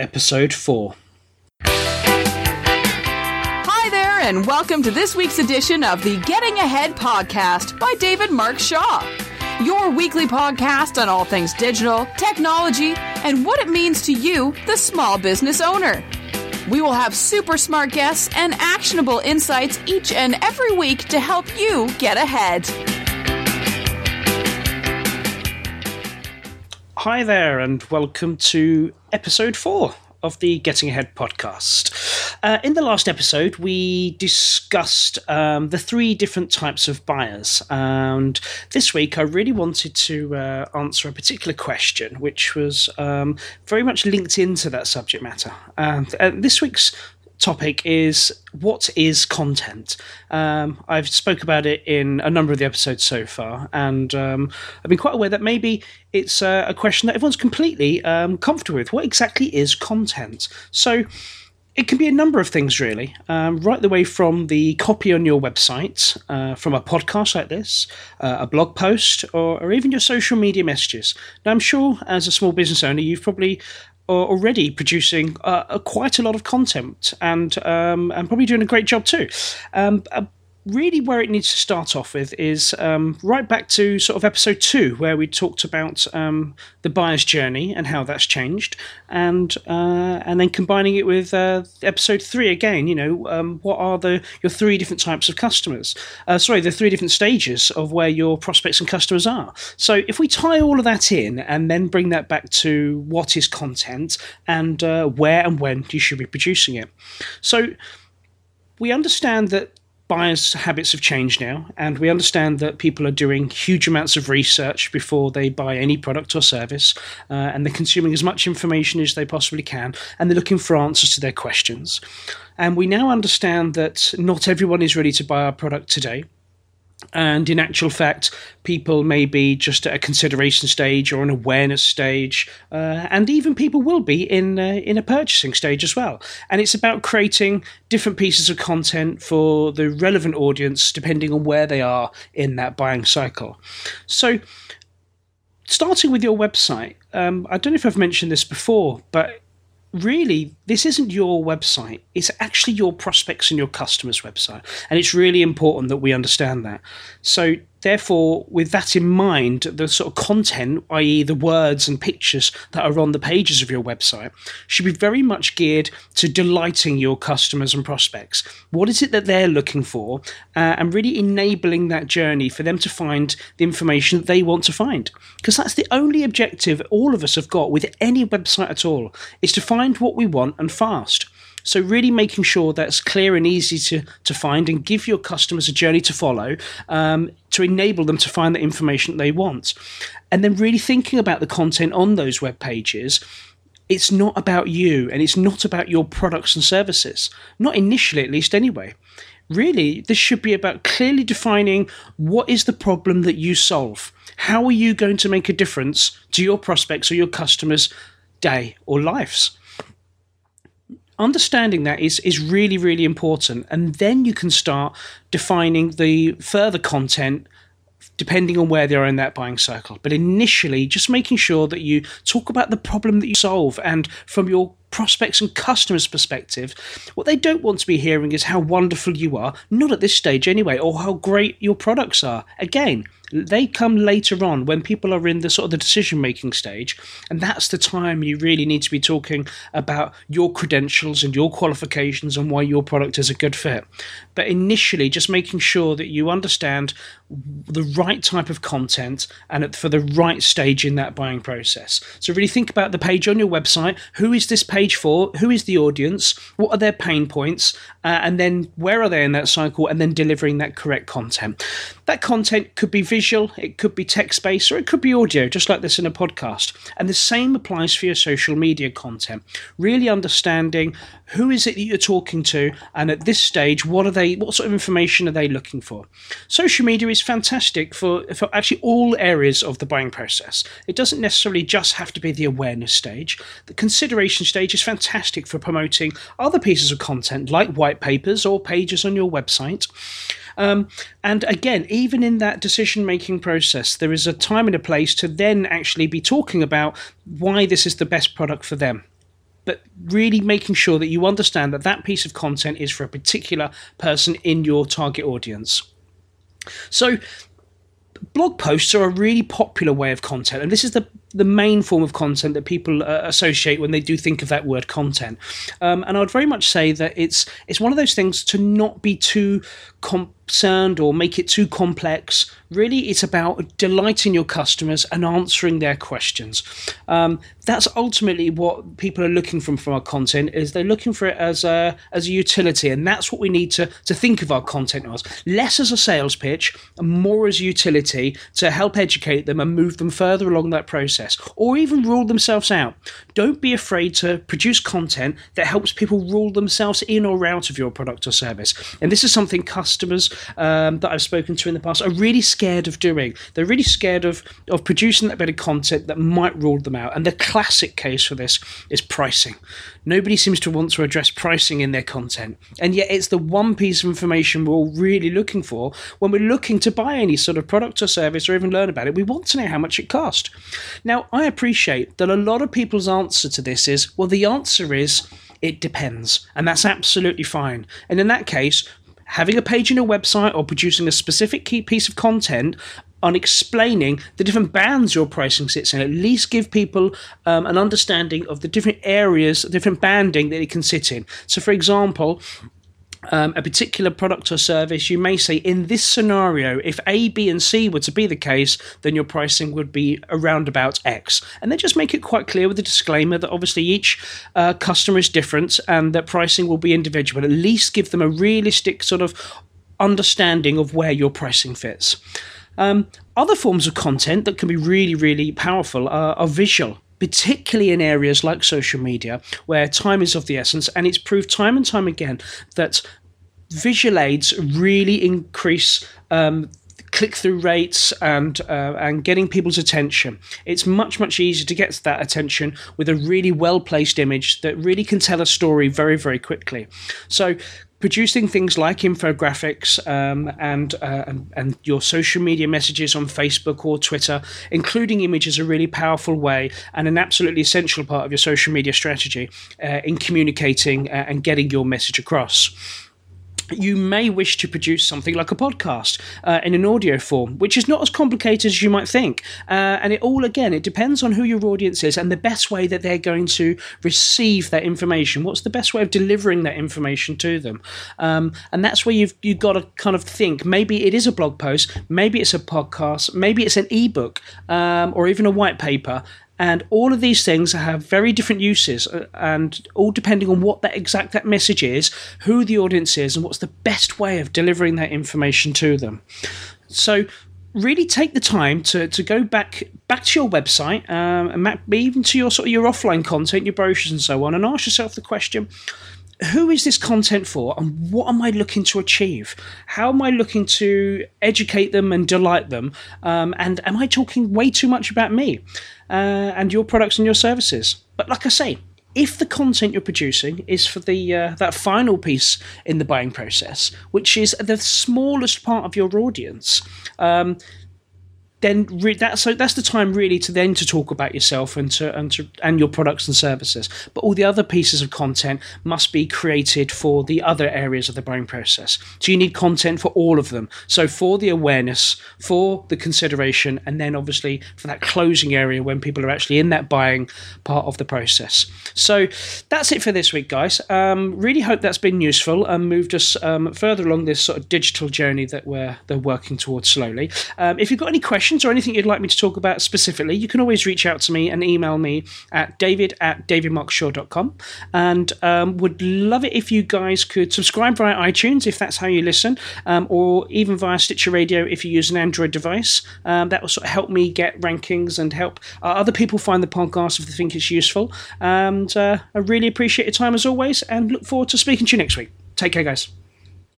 episode 4. Hi there, and welcome to this week's edition of the Getting Ahead podcast by David Mark Shaw. Your weekly podcast on all things digital, technology, and what it means to you, the small business owner. We will have super smart guests and actionable insights each and every week to help you get ahead. Hi there, and welcome to episode 4 of the Getting Ahead podcast. Uh, in the last episode, we discussed um, the three different types of buyers. And this week, I really wanted to uh, answer a particular question, which was um, very much linked into that subject matter. And uh, this week's topic is what is content. Um, I've spoke about it in a number of the episodes so far, and um, I've been quite aware that maybe it's a question that everyone's completely um, comfortable with. What exactly is content? So. It can be a number of things, really, um, right the way from the copy on your website, uh, from a podcast like this, uh, a blog post, or, or even your social media messages. Now, I'm sure as a small business owner, you've probably already producing uh, quite a lot of content and um, and probably doing a great job too. Um, uh, really, where it needs to start off with is um, right back to sort of episode two, where we talked about um, the buyer's journey and how that's changed, and uh, and then combining it with uh, episode three again. You know, um, what are the your three different types of customers? Uh, sorry, the three different stages of where your prospects and customers are. So if we tie all of that in and then bring that back to what is content and uh, where and when you should be producing it. So we understand that buyers' habits have changed now, and we understand that people are doing huge amounts of research before they buy any product or service, uh, and they're consuming as much information as they possibly can, and they're looking for answers to their questions. And we now understand that not everyone is ready to buy our product today. And in actual fact, people may be just at a consideration stage or an awareness stage, uh, and even people will be in uh, in a purchasing stage as well. And it's about creating different pieces of content for the relevant audience, depending on where they are in that buying cycle. So, starting with your website, um, I don't know if I've mentioned this before, but really, this isn't your website. It's actually your prospects and your customers' website. And it's really important that we understand that. So, therefore, with that in mind, the sort of content, i.e., the words and pictures that are on the pages of your website, should be very much geared to delighting your customers and prospects. What is it that they're looking for? Uh, and really enabling that journey for them to find the information that they want to find. Because that's the only objective all of us have got with any website at all, is to find what we want and fast. So really making sure that's clear and easy to, to find and give your customers a journey to follow um, to enable them to find the information they want. And then really thinking about the content on those web pages. It's not about you and it's not about your products and services. Not initially, at least, anyway. Really, this should be about clearly defining what is the problem that you solve. How are you going to make a difference to your prospects or your customers' day or lives? Understanding that is is really really important. And then you can start defining the further content depending on where they are in that buying cycle. But initially just making sure that you talk about the problem that you solve. And from your prospects and customers perspective what they don't want to be hearing is how wonderful you are not at this stage anyway or how great your products are. Again they come later on when people are in the sort of the decision making stage and that's the time you really need to be talking about your credentials and your qualifications and why your product is a good fit. But initially just making sure that you understand the right type of content and for the right stage in that buying process. So really think about the page on your website. Who is this page for? Who is the audience? What are their pain points? Uh, and then where are they in that cycle? And then delivering that correct content. That content could be visual, it could be text based, or it could be audio, just like this in a podcast. And the same applies for your social media content. Really understanding who is it that you're talking to, and at this stage, what are they? What sort of information are they looking for? Social media is fantastic for for actually all areas of the buying process. It doesn't necessarily just have to be the awareness stage. The consideration stage is fantastic for promoting other pieces of content like white papers or pages on your website. Um, and again, even in that decision making process, there is a time and a place to then actually be talking about why this is the best product for them. but really making sure that you understand that that piece of content is for a particular person in your target audience. So, blog posts are a really popular way of content, and this is the the main form of content that people uh, associate when they do think of that word content. Um, and I'd very much say that it's it's one of those things to not be too concerned or make it too complex. Really, it's about delighting your customers and answering their questions. Um, that's ultimately what people are looking from from our content. Is they're looking for it as a as a utility, and that's what we need to to think of our content as less as a sales pitch and more as utility to help educate them and move them further along that process, or even rule themselves out. Don't be afraid to produce content that helps people rule themselves in or out of your product or service. And this is something customers um, that I've spoken to in the past are really scared of doing. They're really scared of of producing that bit of content that might rule them out. And the classic case for this is pricing. Nobody seems to want to address pricing in their content, and yet it's the one piece of information we're all really looking for when we're looking to buy any sort of product or service or even learn about it. We want to know how much it cost. Now, I appreciate that a lot of people's answer to this is well, the answer is it depends, and that's absolutely fine. And in that case, having a page in a website or producing a specific key piece of content on explaining the different bands your pricing sits in, at least give people um, an understanding of the different areas, different banding that it can sit in. So, for example, um, a particular product or service, you may say, in this scenario, if A, B, and C were to be the case, then your pricing would be around about X. And then just make it quite clear with a disclaimer that obviously each uh, customer is different and that pricing will be individual. At least give them a realistic sort of understanding of where your pricing fits. Um, other forms of content that can be really, really powerful are, are visual particularly in areas like social media where time is of the essence and it's proved time and time again that visual aids really increase um, click through rates and uh, and getting people's attention. It's much much easier to get that attention with a really well placed image that really can tell a story very very quickly. So producing things like infographics um, and, uh, and, and your social media messages on Facebook or Twitter, including images, a really powerful way and an absolutely essential part of your social media strategy uh, in communicating uh, and getting your message across you may wish to produce something like a podcast uh, in an audio form, which is not as complicated as you might think. Uh, and it all, again, it depends on who your audience is and the best way that they're going to receive that information. What's the best way of delivering that information to them? Um, and that's where you've you've got to kind of think. Maybe it is a blog post, maybe it's a podcast, maybe it's an ebook, um, or even a white paper. And all of these things have very different uses, uh, and all depending on what that exact that message is, who the audience is, and what's the best way of delivering that information to them. So, really take the time to, to go back back to your website, um, and even to your sort of your offline content, your brochures, and so on, and ask yourself the question: who is this content for and what am I looking to achieve? How am I looking to educate them and delight them? Um, and am I talking way too much about me uh, and your products and your services? But like I say, if the content you're producing is for the uh, that final piece in the buying process, which is the smallest part of your audience, um, then re- that's so that's the time really to then to talk about yourself and to and to and your products and services. But all the other pieces of content must be created for the other areas of the buying process. So you need content for all of them. So for the awareness, for the consideration, and then obviously for that closing area when people are actually in that buying part of the process. So that's it for this week, guys. Um, really hope that's been useful and moved us um, further along this sort of digital journey that we're they're working towards slowly. Um, if you've got any questions questions or anything you'd like me to talk about specifically, you can always reach out to me and email me at david at davidmarkshaw.com. And um, would love it if you guys could subscribe via iTunes if that's how you listen, um, or even via Stitcher Radio if you use an Android device. Um, that will sort of help me get rankings and help uh, other people find the podcast if they think it's useful. And uh, I really appreciate your time as always and look forward to speaking to you next week. Take care, guys.